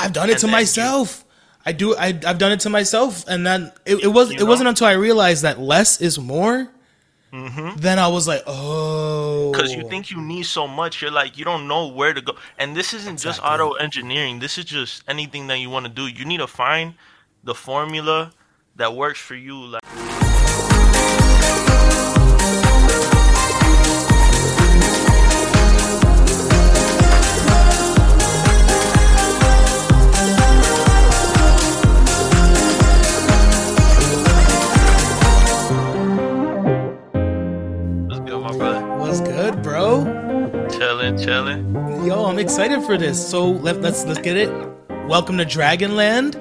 I've done it And to myself. I do. I, I've done it to myself, and then it, it was. You It wasn't until I realized that less is more. Mm-hmm. Then I was like, oh, because you oh. think you need so much you're like you don't know where to go and this isn't just audio engineering this is just anything that you want to do you need to find the formula that works for you like excited for this. So let, let's let's get it. Welcome to Dragonland.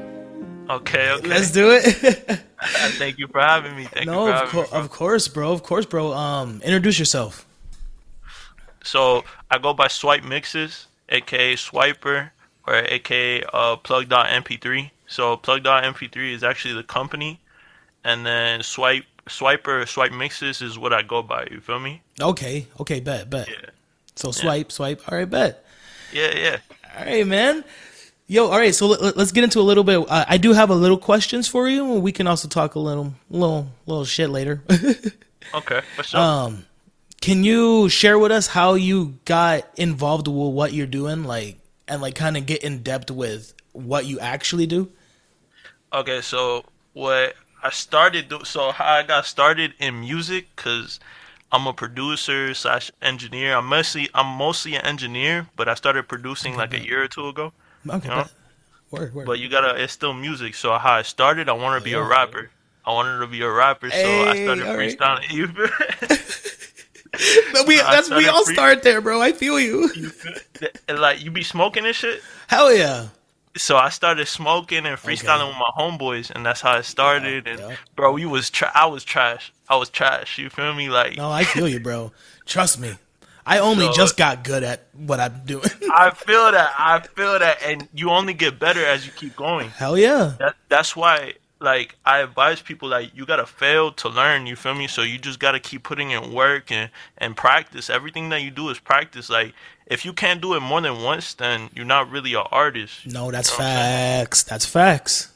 Okay, okay. Let's do it. Thank you for having me. Thank no, you for of, cour- me. of course, bro. Of course, bro. Um, introduce yourself. So I go by Swipe Mixes, aka Swiper, or aka uh, Plug.mp3. So Plug.mp3 is actually the company, and then Swipe Swiper Swipe Mixes is what I go by. You feel me? Okay, okay, bet, bet. Yeah, So swipe, swipe. All right, bet. Yeah, yeah. All right, man. Yo, all right. So let, us get into a little bit. Uh, I do have a little questions for you. We can also talk a little, little, little shit later. Okay, what's up? um, can you share with us how you got involved with what you're doing, like, and like kind of get in depth with what you actually do? Okay, so what I started do so how I got started in music because I'm a producer slash engineer. I'm mostly I'm mostly an engineer, but I started producing like a year or two ago. Okay, You know? word, word. But you gotta, it's still music. So how I started, I wanted to be a rapper. I wanted to be a rapper, so I started right. freestyling. Feel, But we, that's we all free- start there, bro. I feel you. you like you be smoking and shit. Hell yeah. So I started smoking and freestyling Okay. with my homeboys, and that's how it started. and yeah. bro, we was tra- I was trash. I was trash. You feel me? Like No, I feel you, bro. Trust me. I only So- just got good at what I'm doing. I feel that. I feel that, and you only get better as you keep going. Hell yeah. That that's why like I advise people like you gotta fail to learn, you feel me? So you just gotta keep putting in work and, and practice. Everything that you do is practice. Like if you can't do it more than once, then you're not really an artist. No, that's You know what I'm saying? facts. That's facts.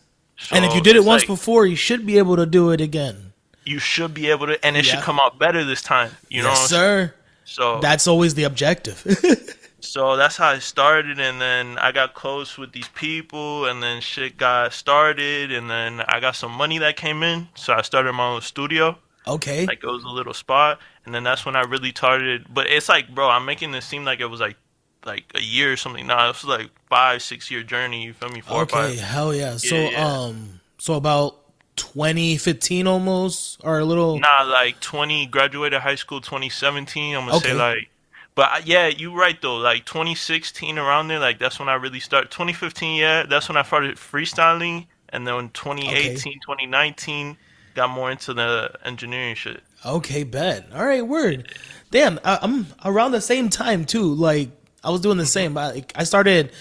and if you did it once like, before, you should be able to do it again. you should be able to and it Yeah. should come out better this time. You know yes, saying? sir. So That's always the objective. So that's how I started, and then I got close with these people, and then shit got started, and then I got some money that came in, so I started my own studio. okay. Like it was a little spot, and then that's when I really started. But it's like, bro, I'm making this seem like it was like, like a year or something. Nah, it was like five, six year journey. You feel me? Four Okay. five. Hell yeah. So Yeah, yeah. um, so about 2015 almost, or a little. Nah, like 20 graduated high school, 2017. I'm gonna Okay. say like, but uh, yeah, you're right though. Like 2016 around there, like that's when I really started. 2015, yeah, that's when I started freestyling, and then 2018, 2019, got more into the engineering shit. Okay, bet. All right, word. Damn, I, I'm around the same time too. Like I was doing the mm-hmm. same. But like, I started,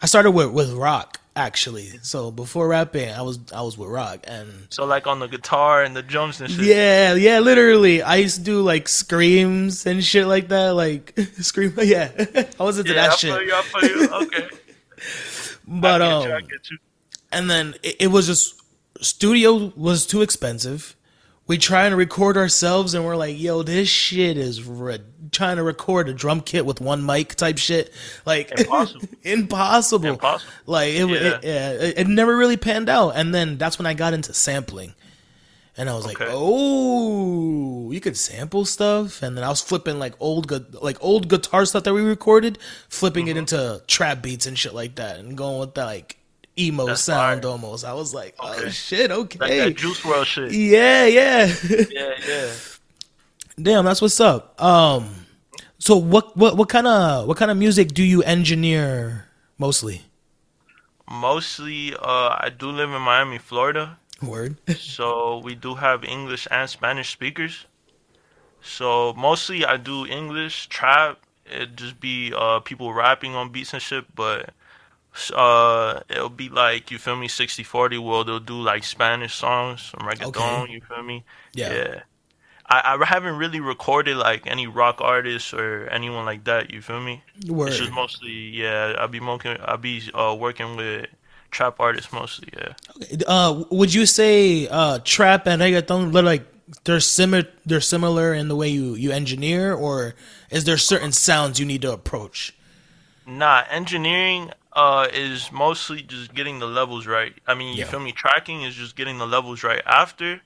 I started with with rock actually. So before rapping, I was I was with rock and. So like on the guitar and the drums and shit. Yeah, yeah, literally. I used to do like screams and shit like that. Like scream, yeah. I was into Yeah, that I shit. you. I feel you. Okay. But um, you, I get you. and then it, it was just studio was too expensive. We try and record ourselves, and we're like, "Yo, this shit is re- trying to record a drum kit with one mic type shit, like Impossible. impossible. Impossible. Like it, Yeah. it, it, it never really panned out. And then that's when I got into sampling, and I was like, "Oh, you could sample stuff." And then I was flipping like old, gu- like old guitar stuff that we recorded, flipping Mm-hmm. it into trap beats and shit like that, and going with that like emo That's sound fire. almost. I was like, "Oh Okay. shit, Like okay, that Juice WRLD shit. yeah, yeah." Yeah, yeah. Damn, that's what's up. Um, so what what what kind of what kind of music do you engineer mostly? Mostly, uh, I do live in Miami, Florida. Word. So we do have English and Spanish speakers. So mostly I do English trap. It just be uh people rapping on beats and shit, but uh it'll be like you feel me 60-40 where they'll do like Spanish songs, some reggaeton, Okay. you feel me? Yeah. Yeah. I, I haven't really recorded like any rock artists or anyone like that. You feel me? Word. It's just mostly yeah. I'll be working. I'll be uh, working with trap artists mostly. Yeah. okay. Uh, would you say uh, trap and reggaeton like they're similar? They're similar in the way you you engineer, or is there certain sounds you need to approach? Nah, engineering uh is mostly just getting the levels right. I mean, you Yeah. feel me? Tracking is just getting the levels right. After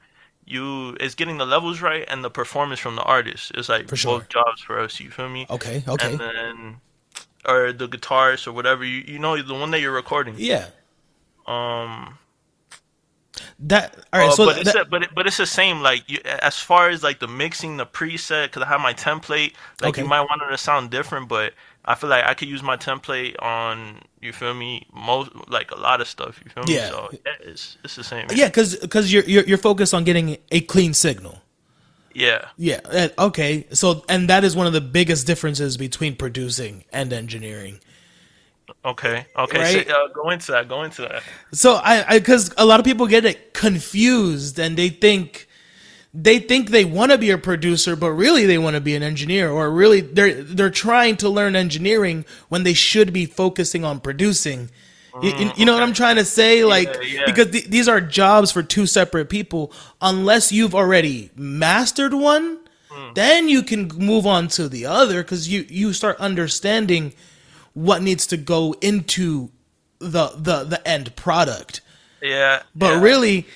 you, it's getting the levels right and the performance from the artist. It's like For sure. both jobs for us. You feel me? Okay, okay, And then, or the guitarist or whatever you you know the one that you're recording. yeah. Um. That all right. Uh, so but it's a, but it, but it's the same. Like you, as far as like the mixing, the preset, because I have my template. Like Okay. you might want it to sound different, but I feel like I could use my template on you feel me most like a lot of stuff. You feel me? Yeah. So yeah, it's it's the same. yeah, because you're, you're you're focused on getting a clean signal. Yeah. Yeah. uh, Okay. So and that is one of the biggest differences between producing and engineering. Okay. Okay. Right? So, uh, go into that. Go into that. So I because a lot of people get it confused and they think they think they want to be a producer, but really they want to be an engineer, or really they're they're trying to learn engineering when they should be focusing on producing. You, you- mm, you know what I'm trying to say? Like yeah. because th- these are jobs for two separate people. Unless you've already mastered one, mm. then you can move on to the other because you you start understanding what needs to go into the the the end product. Yeah. But yeah. really,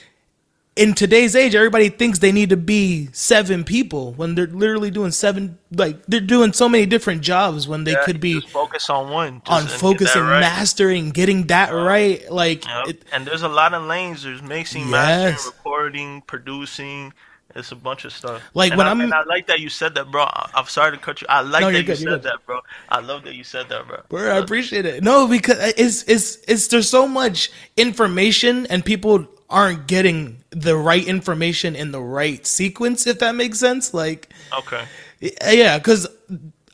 in today's age, everybody thinks they need to be seven people when they're literally doing seven. Like they're doing so many different jobs when they Yeah, could be focus on one. Just on focusing, right. mastering, getting that right. Like Yep. it, and there's a lot of lanes. There's mixing, Yes. mastering, recording, producing. It's a bunch of stuff. Like, And when I, I'm- and I like that you said that, bro. I, I'm sorry to cut you. I like No, that good, you're said good. that, bro. I love that you said that, bro. Word, I appreciate it. No, because uh, it's it's it's there's so much information and people aren't getting the right information in the right sequence. If that makes sense, like Okay. yeah, because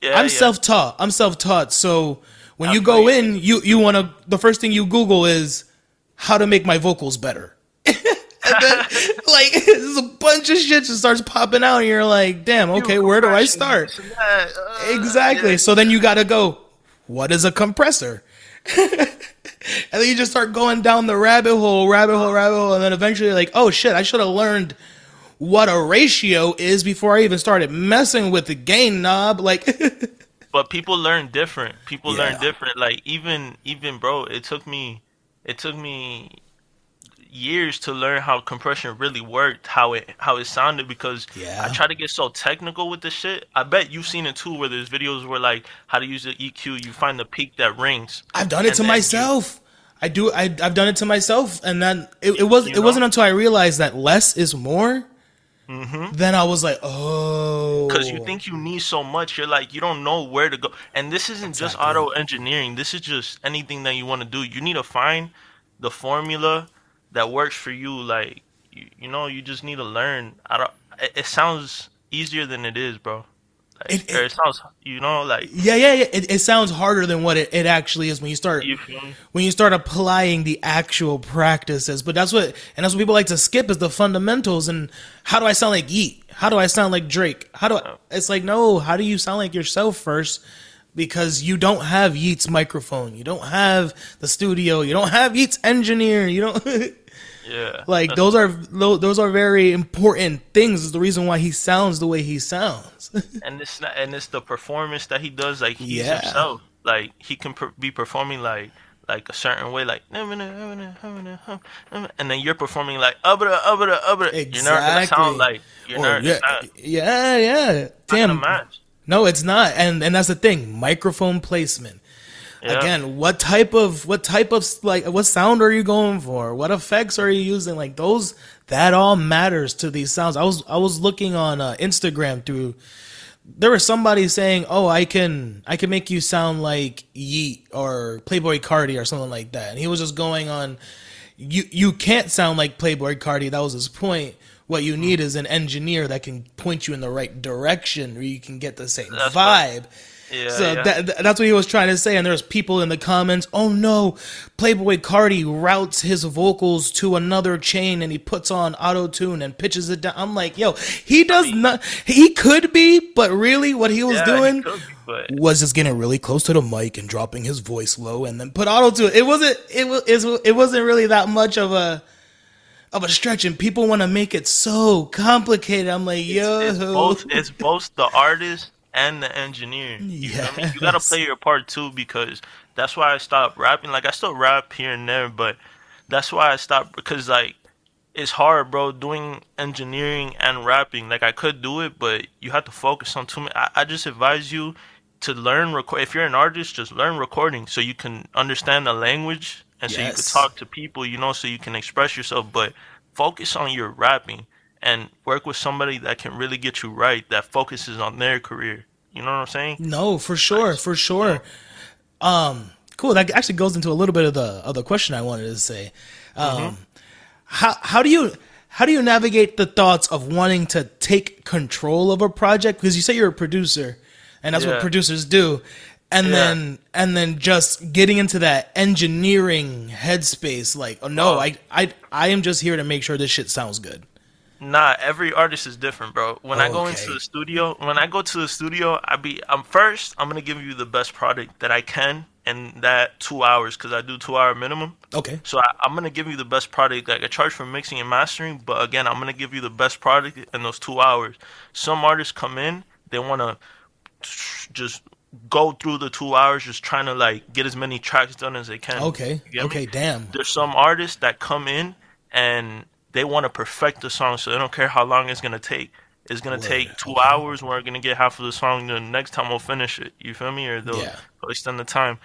Yeah, I'm yeah. self-taught. I'm self-taught. So when I you go feel in, you you want to the first thing you Google is how to make my vocals better. and then, like there's a bunch of shit just starts popping out, and you're like, damn, okay, where do I start? This and that, uh, Exactly. yeah. So then you got to go. What is a compressor? and then you just start going down the rabbit hole, rabbit hole, rabbit hole, and then eventually, like, oh shit, I should have learned what a ratio is before I even started messing with the gain knob. Like, But people learn different. People Yeah. learn different. Like even even bro, it took me it took me years to learn how compression really worked, how it how it sounded because Yeah. I try to get so technical with the shit. I bet you've seen it too where there's videos where like how to use the EQ, you find the peak that rings. I've done it to then you- myself. I do. I, I've done it to myself, and then it, it was. You It wasn't until I realized that less is more. Mm-hmm. Then I was like, oh, because you think you need so much you're like you don't know where to go and this isn't just audio engineering this is just anything that you want to do you need to find the formula that works for you like you, you know you just need to learn i don't it, it sounds easier than it is bro like, It- it- it sounds you know like Yeah, yeah, yeah. It, it sounds harder than what it, it actually is when you start you when you start applying the actual practices. But that's what and that's what people like to skip is the fundamentals and how do I sound like Yeat? How do I sound like Drake? How do I, oh. it's like no? How do you sound like yourself first? Because you don't have Yeat's microphone, you don't have the studio, you don't have Yeat's engineer, you don't yeah like those are tho- those are very important things. Is the reason why he sounds the way he sounds. and it's not, and it's the performance that he does like he's Yeah. himself like he can per- be performing like like a certain way like and then you're performing like ubba ubba ubba you're not gonna Exactly. sound like you're Or, not, yeah, not, yeah, yeah. Damn, No, it's not. And and that's the thing. Microphone placement. Yeah. Again, what type of what type of like what sound are you going for? What effects are you using? Like those that all matters to these sounds. I was I was looking on uh, Instagram through there was somebody saying, "Oh, I can I can make you sound like Yeat or Playboi Carti or something like that." And he was just going on you you can't sound like Playboi Carti. That was his point. What you need is an engineer that can point you in the right direction, where you can get the same That's vibe. Yeah, so yeah. That, that- that's what he was trying to say. And there's people in the comments, oh no, Playboi Carti routes his vocals to another chain and he puts on auto tune and pitches it down. I'm like, yo, he does not. He could be, but really, what he was Yeah, he doing could but was just getting really close to the mic and dropping his voice low and then put auto tune. It wasn't. It was. It wasn't really that much of a. Of a stretch, and people want to make it so complicated. I'm like, yo, it's both it's both the artist and the engineer. You, feel me? you gotta play your part too because that's why I stopped rapping. Like I still rap here and there, but that's why I stopped because like it's hard, bro, doing engineering and rapping. Like I could do it, but you have to focus on too many. I, I just advise you to learn record. If you're an artist, just learn recording so you can understand the language and so you can talk to people. You know, so you can express yourself. But focus on your rapping and work with somebody that can really get you right. That focuses on their career. You know what I'm saying? No, for sure, for sure. Um, cool. That actually goes into a little bit of the of the question I wanted to say. Um, how how do you how do you navigate the thoughts of wanting to take control of a project? Because you say you're a producer, and that's what producers do. And Yeah. then and then just getting into that engineering headspace, like, oh no, Oh. I I I am just here to make sure this shit sounds good. Nah, every artist is different, bro. When I go into the studio, when I go to the studio, I be I'm first. I'm gonna give you the best product that I can in that two hours because I do two hour minimum. Okay. So I, I'm gonna give you the best product. Like I charge for mixing and mastering, but again, I'm gonna give you the best product in those two hours. Some artists come in, they wanna just go through the two hours, just trying to like get as many tracks done as they can. Okay. Get me? Okay. Damn. there's some artists that come in and they want to perfect the song, so they don't care how long it's gonna take. It's gonna Word. take two Okay. hours. We're gonna get half of the song. The next time we'll finish it. You feel me? Or they'll, Yeah. they'll extend the time.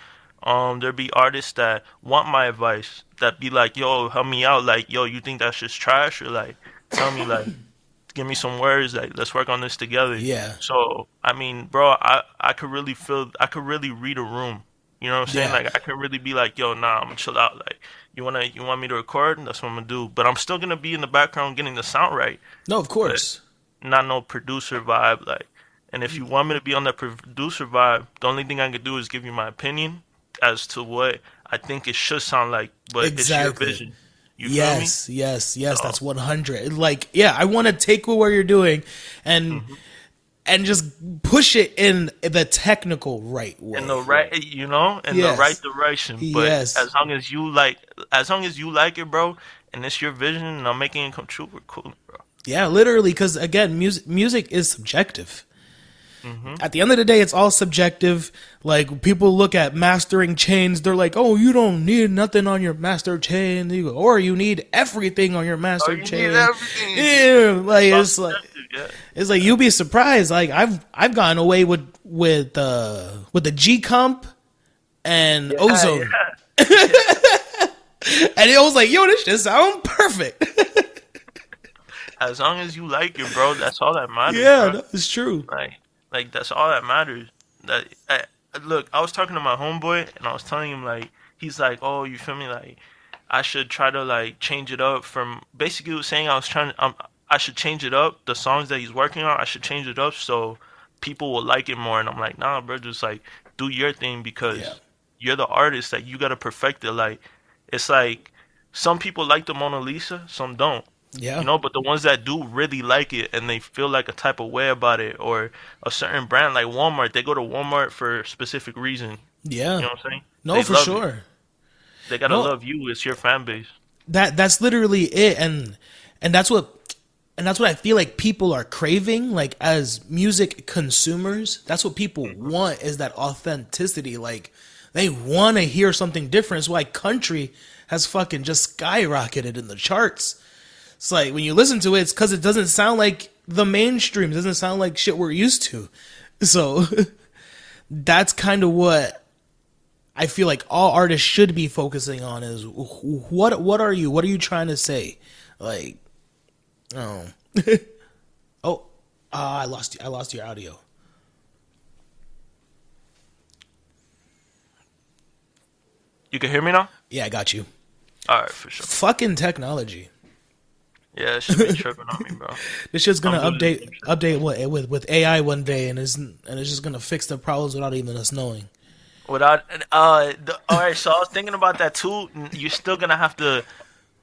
Um, there be artists that want my advice. That be like, "Yo, help me out." Like, "Yo, you think that's just trash?" Or like, tell me like, give me some words. Like, let's work on this together. Yeah. So I mean, bro, I I could really feel. I could really read a room. You know what I'm saying? Yeah. Like I can really be like, yo, nah, I'm gonna chill out. Like you wanna you want me to record? That's what I'm gonna do. But I'm still gonna be in the background getting the sound right. No, of course. Not no producer vibe. Like and if you want me to be on that producer vibe, the only thing I can do is give you my opinion as to what I think it should sound like. But it's your vision. You yes, yes, yes. So- That's one hundred. Like, yeah, I want to take what you're doing and Mm-hmm. And just push it in the technical right way. in the right you know in Yes. the right direction but Yes. as long as you like as long as you like it bro and it's your vision and i'm making it come true we're cool bro Yeah, literally, because again, music music is subjective. Mm-hmm. At the end of the day, it's all subjective. Like people look at mastering chains, they're like, "Oh, you don't need nothing on your master chain, You go, or you need everything on your master Oh, you need chain." everything. Yeah, like it's like yeah It's like you'd be surprised. Like I've I've gotten away with with uh with the G comp and Ozone, yeah. and it was like, yo, this shit sound perfect. as long as you like it bro that's all that matters yeah, bro. that's true. like like that's all that matters that I, look i was talking to my homeboy and i was telling him like he's like oh you feel me like i should try to like change it up from basically was saying i was trying um, i should change it up. The songs that he's working on i should change it up so people will like it more. And i'm like nah bro just like do your thing because Yeah. you're the artist. Like you gotta perfect it. Like it's like some people like the mona lisa some don't. Yeah, you know but the ones that do really like it and they feel like a type of way about it or a certain brand like walmart they go to walmart for a specific reason. Yeah. you know what i'm saying? No, They for love it. sure. they gotta No. love you. It's your fan base. That that's literally it, and and that's what and that's what I feel like people are craving. Like as music consumers, that's what people mm-hmm. want is that authenticity. Like they want to hear something different. It's why country has fucking just skyrocketed in the charts. It's like when you listen to it, it's because it doesn't sound like the mainstream. It doesn't sound like shit we're used to. So that's kind of what I feel like all artists should be focusing on is what what are you? What are you trying to say? Like, oh, oh, ah, I lost I lost your audio. you can hear me now Yeah, I got you. all right for sure Fucking technology. Yeah, it should be tripping on me, bro. This shit's gonna I'm really update update what with with AI one day, and it's and it's just gonna fix the problems without even us knowing. Without uh, the, all right. So I was thinking about that too. You're still gonna have to,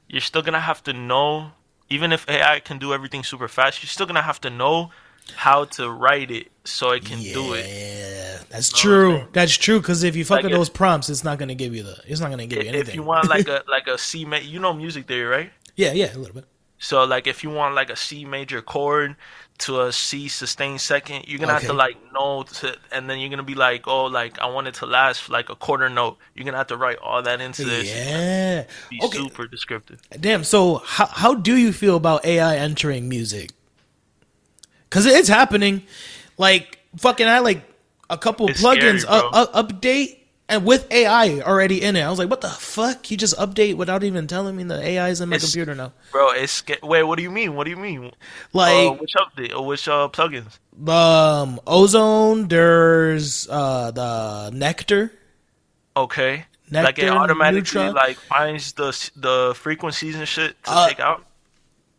you're still gonna have to know. Even if AI can do everything super fast, you're still gonna have to know how to write it so it can do it. Yeah, that's Know what I'm true. That's true. Because if you fuck Like with if- those prompts, it's not gonna give you the. It's not gonna give you anything. If you want like a like a C ma you know music theory, right? yeah, yeah, a little bit. So like if you want like a C major chord to a C sustained second, you're gonna have to like know to, and then you're gonna be like, oh, like I want it to last like a quarter note. You're gonna have to write all that into this. Yeah. Be Okay. super descriptive. Damn. So how how do you feel about AI entering music? Because it's happening. Like fucking, I like a couple It's plugins scary, up, up, update and with AI already in it. I was like, what the fuck? You just update without even telling me the AI is in my It's- computer now. Bro, it's wait. What do you mean? What do you mean? Like uh, which update or which uh, plugins? um Ozone. There's uh the nectar. Okay, like it automatically Neutron. like finds the the frequencies and shit to Uh, take out.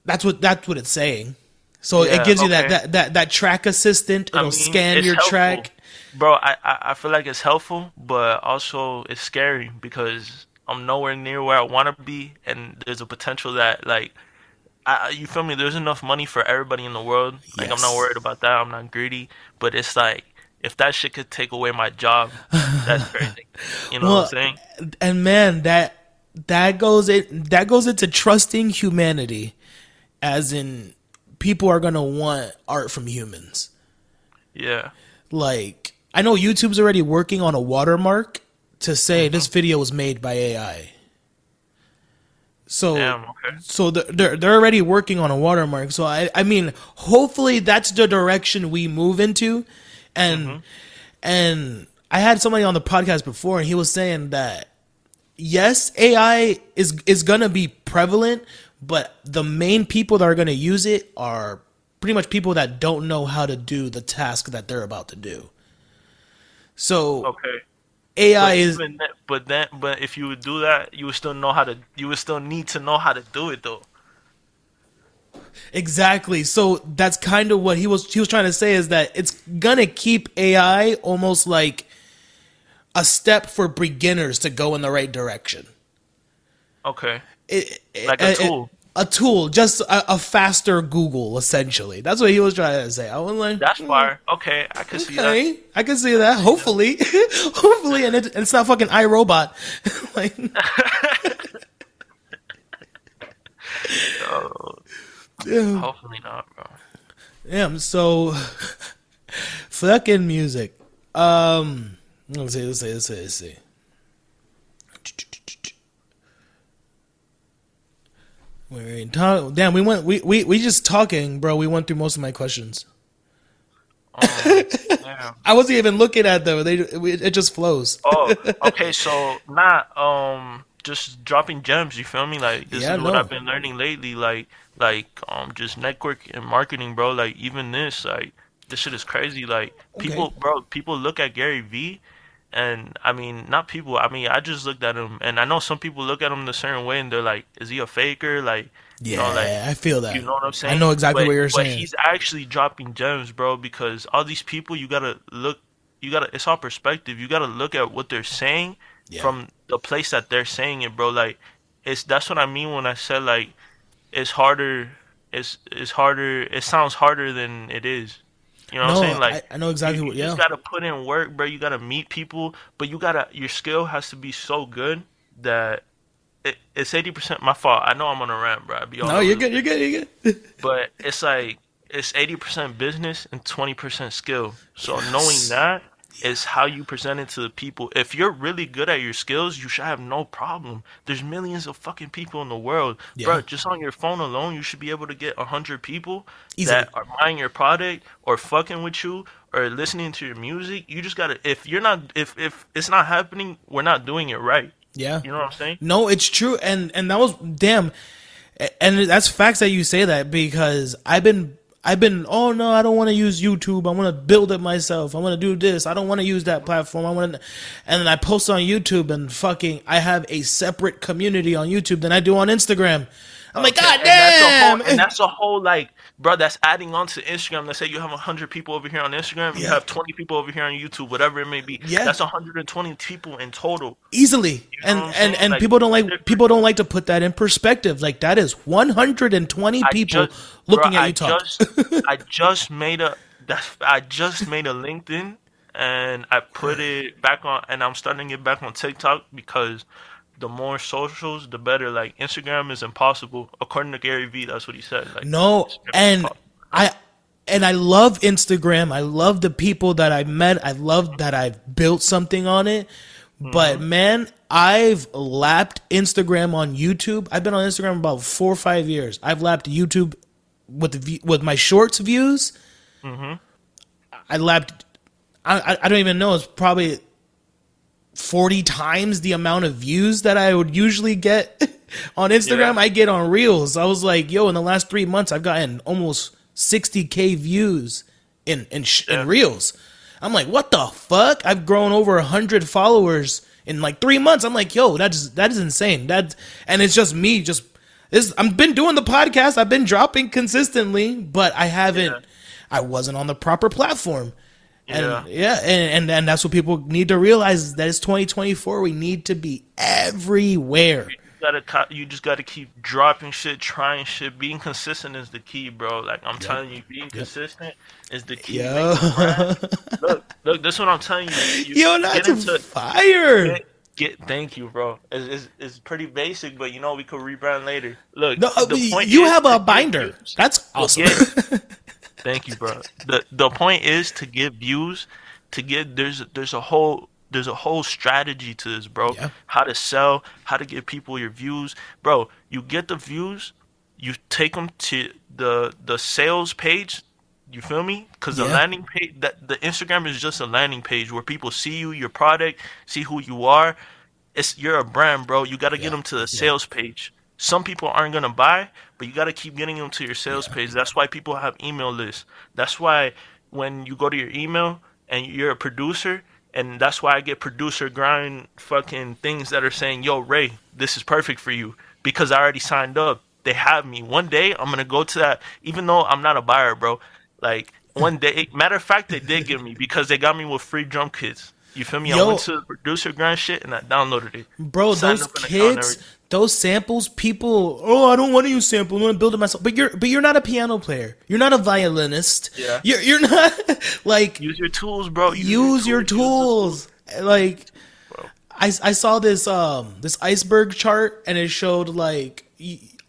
That's what that's what it's saying. So Yeah, it gives you that, okay. that that that track assistant. It'll mean, scan your helpful. track. Bro, I, I I feel like it's helpful, but also it's scary because I'm nowhere near where I want to be, and there's a potential that like, I you feel me? There's enough money for everybody in the world. Like I'm not worried about that. I'm not greedy, but it's like if that shit could take away my job, that's crazy. You know Well, what I'm saying? and man that that goes it that goes into trusting humanity as in people are gonna want art from humans Yeah. like i know youtube's already working on a watermark to say Mm-hmm. this video was made by ai so Damn. Okay. so they're, they're already working on a watermark so i i mean hopefully that's the direction we move into and Mm-hmm. and i had somebody on the podcast before and he was saying that yes ai is is gonna be prevalent but the main people that are gonna use it are pretty much people that don't know how to do the task that they're about to do so Okay. ai But is that- but then, but if you would do that, you would still know how to. You would still need to know how to do it, though. Exactly. So that's kind of what he was he was trying to say is that it's gonna keep AI almost like a step for beginners to go in the right direction. Okay. It, Like a it- tool. A tool, just a, a faster Google, essentially. That's what he was trying to say. I was like, That's "Hmm, fire. Okay, I can see that. Okay, I can see that. Hopefully, hopefully, and, it, it's not fucking iRobot. like, Oh, yeah. hopefully not, bro. Yeah, so fucking music. Um let's see, let's see, let's see, let's see. Talk, damn, we went we, we we just talking, bro. We went through most of my questions. Um. I wasn't even looking at them. They it, it just flows. Oh, okay. So not um just dropping gems. You feel me? Like this Yeah, is what. I've been learning lately. Like like um just network and marketing, bro. Like even this, like this shit is crazy. Like people, Okay. bro. People look at Gary Vee. And I mean, not people. I mean, I just looked at him, and I know some people look at him a certain way, and they're like, "Is he a faker?" Like, you Yeah, know, like I feel that. You know what I'm saying? I know exactly But- what you're but saying. he's actually dropping gems, bro, because all these people you gotta look you gotta it's all perspective. You gotta look at what they're saying Yeah. from the place that they're saying it, bro. Like it's that's what I mean when I said like it's harder it's it's harder it sounds harder than it is. You know what No, I'm saying? Like I- I know exactly you, what- you just gotta put in work, bro. You gotta meet people, but you gotta your skill has to be so good that it, it's eighty percent my fault. I know I'm on a rant, bro. I be all no, you're the good, you're good, you're good. but it's like it's eighty percent business and twenty percent skill. So Yes. knowing that is how you present it to the people. If you're really good at your skills, you should have no problem. There's millions of fucking people in the world, Yeah. bro. Just on your phone alone, you should be able to get a hundred people Easily. that are buying your product or fucking with you or listening to your music. You just gotta. If you're not, if if it's not happening, we're not doing it right. Yeah. You know what I'm saying? No, it's true, and and that was damn, and that's facts that you say that because I've been I've been oh no I don't want to use YouTube. I want to build it myself. I want to do this. I don't want to use that platform. I want to, and then I post on YouTube and fucking I have a separate community on YouTube than I do on Instagram. I'm like, Okay, God and that's a whole, and that's a whole like, bro. That's adding on to Instagram. Let's say you have hundred people over here on Instagram, you have twenty people over here on YouTube, whatever it may be. Yeah. that's hundred and twenty people in total. easily know and and and Like, people don't like people don't like to put that in perspective like that is 120 I people just- looking bro, at I you talk Just, I just made a that's I just made a LinkedIn and I put it back on and I'm starting it back on TikTok because the more socials the better. Like Instagram is impossible. According to Gary Vee, that's what he said. Like no Instagram and i and i love instagram i love the people that i met i love that i've built something on it but Mm-hmm. man i've lapped instagram on youtube i've been on instagram about four or five years i've lapped youtube with the with my shorts views Mm-hmm. i lapped I- I don't even know it's probably 40 times the amount of views that I would usually get on Instagram. Yeah. I get on Reels. I was like, yo, in the last three months, I've gotten almost 60K views in, in, sh- Yeah. in Reels. I'm like, what the fuck? I've grown over 100 followers in like three months. I'm like, yo, that's, that is insane. That, and it's just me, just, this, I've been doing the podcast. I've been dropping consistently, but I haven't, Yeah. I wasn't on the proper platform. And Yeah. yeah, and, and and that's what people need to realize is that it's 2024. We need to be everywhere. You gotta you just gotta keep dropping shit, trying shit, being consistent is the key, bro. Like I'm telling you, being consistent is the key. Yo, Make a brand. look, look, this is what I'm telling you. you yo, get that's into- fire. Get, get, thank you, bro. It's, it's, it's pretty basic, but you know we could rebrand later. Look, No, uh, the point you is have a binder. That's awesome. Yeah. Thank you, bro. the The point is to get views, to get there's there's a whole there's a whole strategy to this, bro. Yeah. How to sell, how to get people your views, bro. You get the views, you take them to the the sales page. You feel me? Because the Yeah. landing page, that the Instagram is just a landing page where people see you, your product, see who you are. It's you're a brand, bro. You got to get Yeah. them to the sales page. Some people aren't gonna buy, but you got to keep getting them to your sales page. That's why people have email lists. That's why when you go to your email and you're a producer, and that's why I get producer grind fucking things that are saying, "Yo, Ray, this is perfect for you," because I already signed up. They have me. One day I'm gonna go to that, even though I'm not a buyer, bro. Like one day, matter of fact, they did give me because they got me with free drum kits. You feel me? I went to the producer grind shit and I downloaded it. Bro, Signed those up an account and kids. Those samples, people. Oh, I don't want to use samples. I want to build it myself. But you're, but you're not a piano player. You're not a violinist. Yeah. You're, you're not like Use your tools, bro. use your tools. Like, I, I saw this um this iceberg chart and it showed like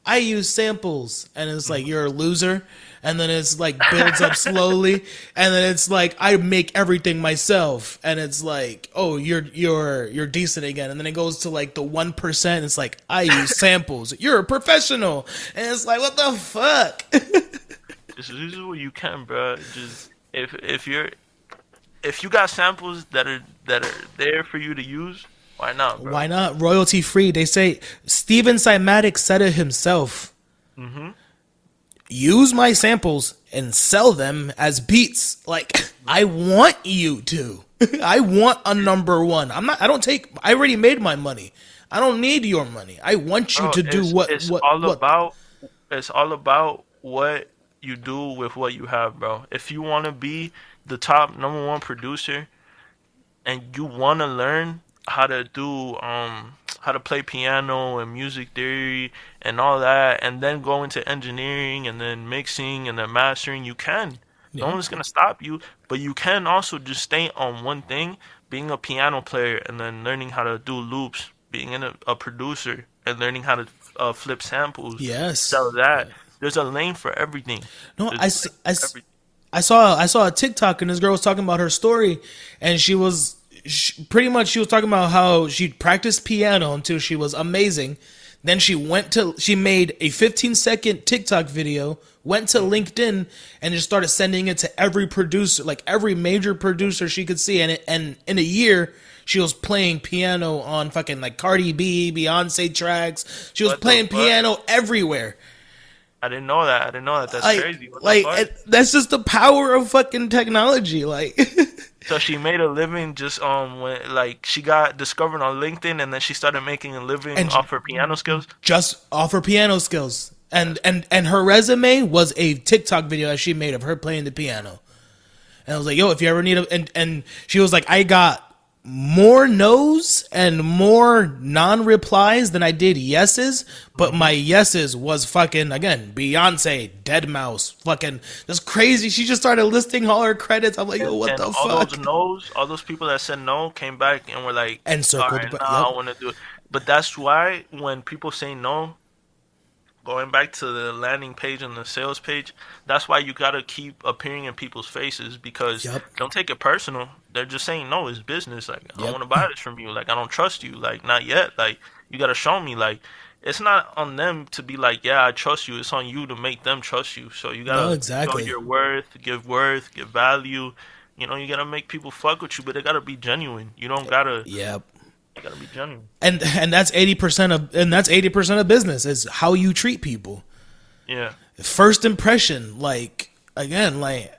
I use samples and it's like you're a loser and then it's like builds up slowly and then it's like I make everything myself and it's like oh you're you're you're decent again and then it goes to like the one percent it's like I use samples you're a professional and it's like what the fuck This is what you can, bro. Just if if you're if you got samples that are that are there for you to use, why not, bro? Why not royalty free? They say Steven Cymatic said it himself. Mm-hmm. Use my samples and sell them as beats. Like I want you to. I want a number one. I'm not. I don't take. I already made my money. I don't need your money. I want you Bro, to do what. it's what, all what- about. It's all about what you do with what you have, bro. If you want to be the top number one producer, and you want to learn how to do um how to play piano and music theory and all that, and then go into engineering and then mixing and then mastering, you can. No one's gonna stop you, but you can also just stay on one thing, being a piano player and then learning how to do loops, being in a, a producer and learning how to uh, flip samples. Yes. sell that. There's a lane for everything. No, There's I a s- I everything. I saw I saw a TikTok and this girl was talking about her story, and she was she, pretty much she was talking about how she practiced piano until she was amazing. Then she went to she made a 15 second TikTok video, went to LinkedIn, and just started sending it to every producer, like every major producer she could see, and it, and in a year. She was playing piano on fucking like Cardi B, Beyonce tracks. She was What playing piano everywhere. I didn't know that. I didn't know that. That's like, crazy. What like it- that's just the power of fucking technology. Like, So she made a living just um when like she got discovered on LinkedIn and then she started making a living And- off her piano skills. just off her piano skills. And and and her resume was a TikTok video that she made of her playing the piano. And I was like, "Yo, if you ever need a," and and she was like, "I got more no's and more non-replies than I did yeses, but my yeses was fucking again Beyonce, deadmau5, fucking just crazy. She just started listing all her credits. I'm like, "Yo, what and the all fuck?" All those no's, all those people that said no came back and were like, And circled "All right, nah, yep. I want to do it." But that's why when people say no, going back to the landing page and the sales page, that's why you gotta keep appearing in people's faces because Yep. don't take it personal. They're just saying no, it's business. Like I don't want to buy this from you. Like I don't trust you. Like not yet. Like you gotta show me. Like it's not on them to be like, yeah, I trust you. It's on you to make them trust you. So you gotta No, exactly. show your worth, give worth, give value. You know, you gotta make people fuck with you, but they gotta be genuine. You don't gotta. Yep. Gotta be genuine. And and that's eighty percent of and that's eighty percent of business is how you treat people. Yeah. first impression like again like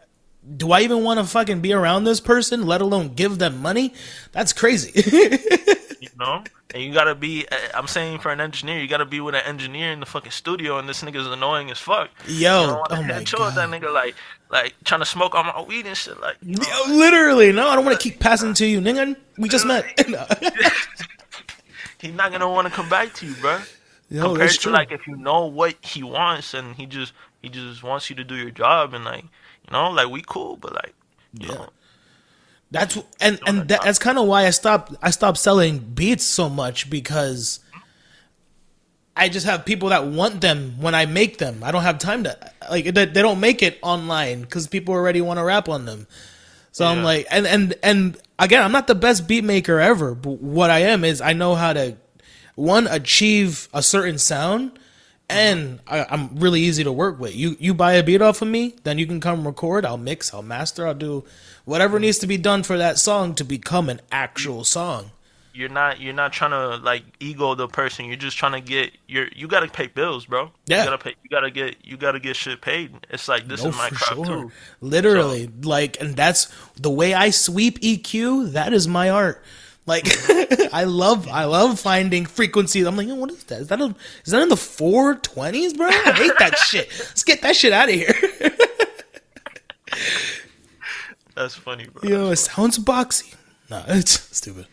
do i even want to fucking be around this person let alone give them money that's crazy know, and you gotta be. uh, I'm saying for an engineer, you gotta be with an engineer in the fucking studio, and this nigga's annoying as fuck. Yo, you don't wanna oh my chill with that nigga like, like trying to smoke on my weed and shit. Like, you know, Yo, literally no i don't want to keep passing to you nigga we just met he's not gonna want to come back to you, bro. Yo, Compared to true. like if you know what he wants and he just he just wants you to do your job and like you know like we cool, but like Yeah. know, That's and and that, that's kind of why I stopped I stopped selling beats so much because I just have people that want them when I make them. I don't have time to like they, they don't make it online because people already want to rap on them. So I'm like, and and and again, I'm not the best beat maker ever, but what I am is I know how to one achieve a certain sound, and I, I'm really easy to work with. You you buy a beat off of me, then you can come record. I'll mix, I'll master, I'll do whatever needs to be done for that song to become an actual song. you're not you're not trying to like ego the person. You're just trying to get your you gotta pay bills, bro. Yeah. You gotta pay. You gotta get you gotta get shit paid. It's like this No, is my craft sure. too. Literally, like, and that's the way I sweep EQ. That is my art. Like, I love, I love finding frequencies. I'm like, Yo, what is that? Is that a, is that in the four twenties, bro? I hate that shit. Let's get that shit out of here. That's funny, bro. Yo, it sounds boxy. Nah, it's stupid.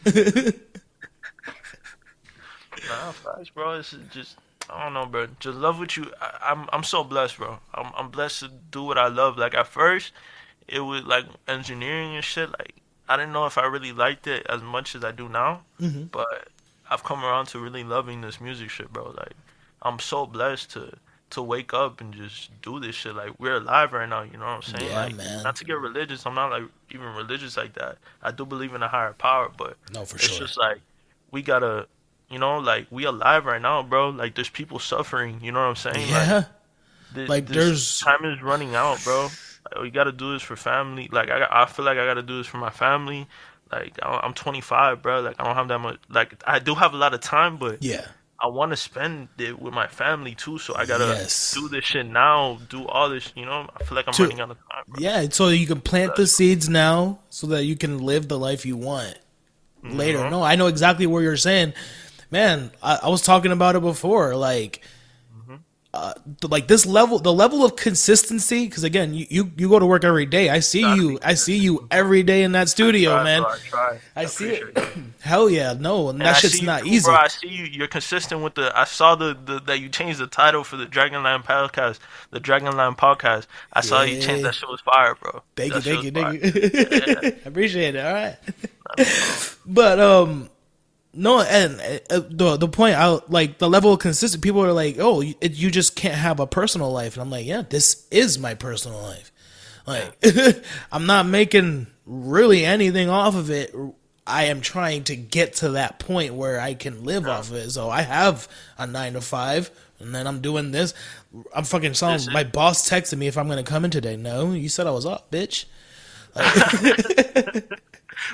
Nah, facts, bro. It's just I don't know, bro. Just love what you. I, I'm I'm so blessed, bro. I'm I'm blessed to do what I love. Like at first, it was like engineering and shit. Like I didn't know if I really liked it as much as I do now. Mm-hmm. But I've come around to really loving this music shit, bro. Like I'm so blessed to to wake up and just do this shit. Like we're alive right now. You know what I'm saying? Yeah, like, man. Not to get religious. I'm not like even religious like that. I do believe in a higher power, but No, for it's sure. just like we gotta, you know, like we alive right now, bro. Like there's people suffering. You know what I'm saying? Yeah, Like, thi- Like, there's- time is running out, bro. Like, we gotta do this for family. Like I, I feel like I gotta do this for my family. Like I'm 25, bro. Like I don't have that much. Like I do have a lot of time, but yeah, I want to spend it with my family too. So I gotta Yes. do this shit now. Do all this. You know, I feel like I'm To- running out of time. Bro. yeah. So you can plant the seeds now, so that you can live the life you want later. Mhm. No, I know exactly what you're saying, man. I, I was talking about it before, like. Uh, like this level, the level of consistency. Because again, you, you you go to work every day. I see you. I see you every day in that studio, Try, man. bro, I try. I see it. Hell yeah, no, and And that I shit's not too, easy. Bro, I see you. You're consistent with the. I saw the, the that you changed the title for the Dragonland podcast, the Dragonland podcast. I saw you change that shit was fire, bro. Thank you, thank you, was thank fire. you. I appreciate it. All right, but um, no, and uh, the the point I like the level of consistent. People are like, oh, you, it, you just can't have a personal life, and I'm like, yeah, this is my personal life. Like, I'm not making really anything off of it. I am trying to get to that point where I can live off of it. So I have a nine to five, and then I'm doing this. I'm fucking Listen. my boss texted me if I'm gonna come in today. No, you said I was up, bitch.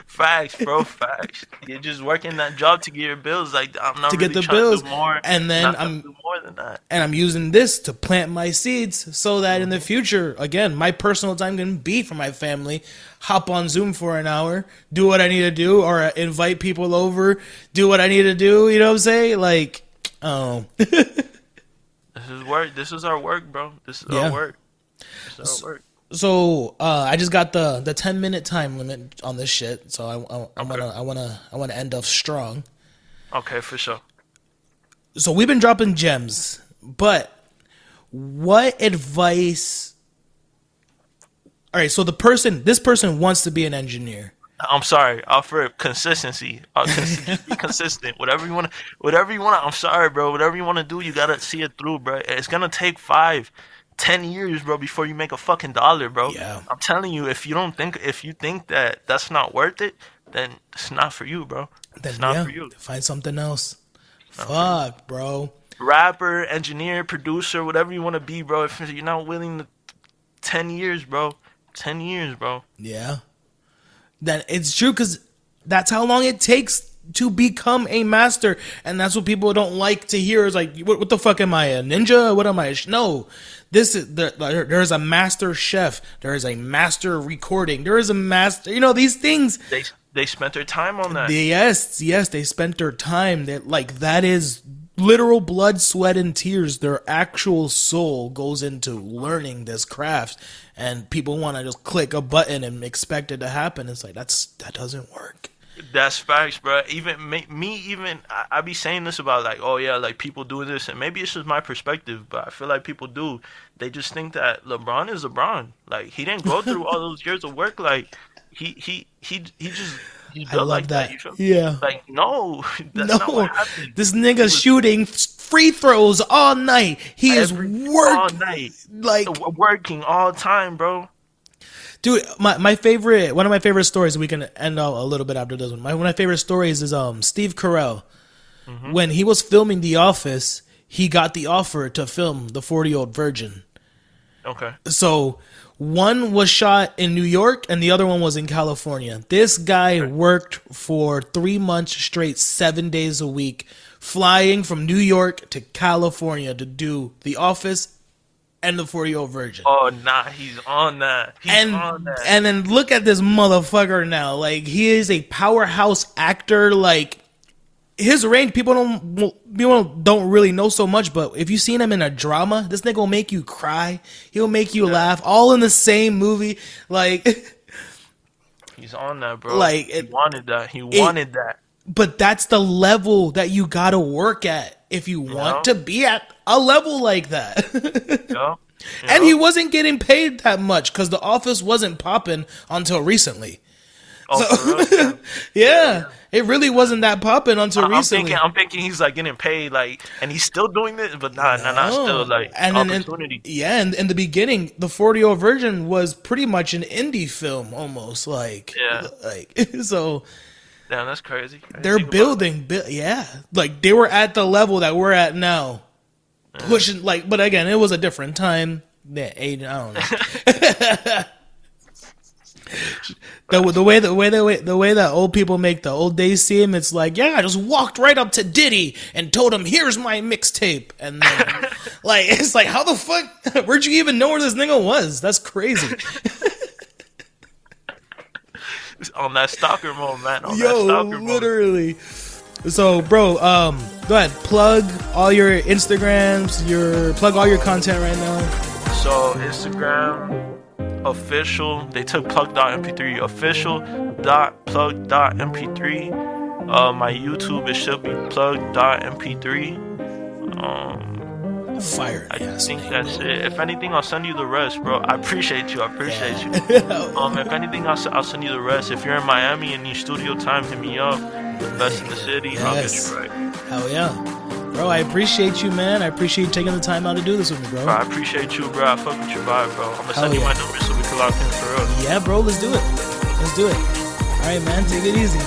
Facts, bro. Facts. You're just working that job to get your bills. Like I'm not To get the bills, more, and then I'm- more than that. and I'm using this to plant my seeds so that in the mm-hmm. future, again, my personal time can be for my family. Hop on Zoom for an hour, do what I need to do, or invite people over, do what I need to do. You know what I'm saying? Like, oh, This is work. This is our work, bro. This is Yeah. our work. This is our work. So uh, I just got the the 10 minute time limit on this shit. So I, I, I wanna I wanna I wanna end off strong. Okay, for sure. so we've been dropping gems, but what advice? All right, so the person, this person wants to be an engineer. I'm sorry. Offer consistency. Uh, be consistent. Whatever you want. Whatever you want. I'm sorry, bro. Whatever you want to do, you gotta see it through, bro. It's gonna take five, ten years, bro, before you make a fucking dollar, bro. Yeah. I'm telling you, if you don't think, if you think that that's not worth it, then it's not for you, bro. Then It's not yeah, for you. find something else. Fuck, bro. Rapper, engineer, producer, whatever you want to be, bro. If you're not willing to, ten years, bro. Ten years, bro. Yeah, then it's true because that's how long it takes to become a master, and that's what people don't like to hear. Is like, what, what the fuck am I, a ninja? What am I? No, this is there, there- there is a master chef. There is a master recording. There is a master. You know these things. They they spent their time on that. Yes, yes, they spent their time. That like that is literal blood, sweat, and tears. Their actual soul goes into learning this craft, and people want to just click a button and expect it to happen. It's like that's that doesn't work. That's facts, bro. Even me, me even I, I be saying this about like, oh yeah, like people do this, and maybe it's just my perspective, but I feel like people do. They just think that LeBron is LeBron. Like he didn't go through all those years of work. Like he he he he just I love like that. Me? Yeah. Like no, that's no, not what happened. this nigga shooting free throws all night. He is working all night, like working all time, bro. Dude, my, my favorite one of my favorite stories. We can end out a little bit after this one. My one of my favorite stories is um Steve Carell. When he was filming The Office, he got the offer to film The Forty Year Old Virgin. Okay, So one was shot in New York and the other one was in California. This guy worked for three months straight, seven days a week, flying from New York to California to do The Office and The Forty Year Old Virgin. oh nah, he's on that. He's and on that. and then look at this motherfucker now. Like he is a powerhouse actor. Like his range, people don't people don't really know so much. But if you've seen him in a drama, this nigga will make you cry. He'll make you laugh, all in the same movie. Like, he's on that, bro. like, he it- wanted that. He wanted that. but that's the level that you gotta work at if you want Yeah. to be at a level like that. And he wasn't getting paid that much because the office wasn't popping until recently. Oh, for real? Yeah. Yeah, it really wasn't that popping until I'm recently. thinking, I'm thinking he's like getting paid, like, and he's still doing this, but nah, nah, nah, Oh. still like and then in- opportunity. yeah, and in the beginning, the 40 year old virgin was pretty much an indie film, almost like, Yeah. like so That's crazy. They're building, bu- yeah, like they were at the level that we're at now, pushing like, but again, it was a different time. Yeah, age, I don't know. the, the way the way the way the way that old people make the old days seem, it's like, yeah, I just walked right up to Diddy and told him, "Here's my mixtape," and then, like, it's like, how the fuck? Where'd you even know where this nigga was? That's crazy. on that stalker mode, man. On that Yo, stalker mode. literally. So, bro, um, go ahead, plug all your Instagrams, your plug all your content right now. So Instagram official. They took plug.mp3 official dot plug dot mp3. Uh, my YouTube it should be plug.mp3. Um, Fire. I yes, think that's it. If anything, I'll send you the rest, bro. I appreciate you. I appreciate you. Um, if anything, I'll, I'll send you the rest. If you're in Miami and need studio time, hit me up. The best in the city. I'll get you right. Hell yeah. Bro, I appreciate you, man. I appreciate you taking the time out to do this with me, Bro, bro. I appreciate you, bro. I fuck with your vibe, bro. I'm gonna Hell send you yeah. my number so we can lock in for real. Yeah, bro, let's do it. Let's do it. All right, man, take it easy.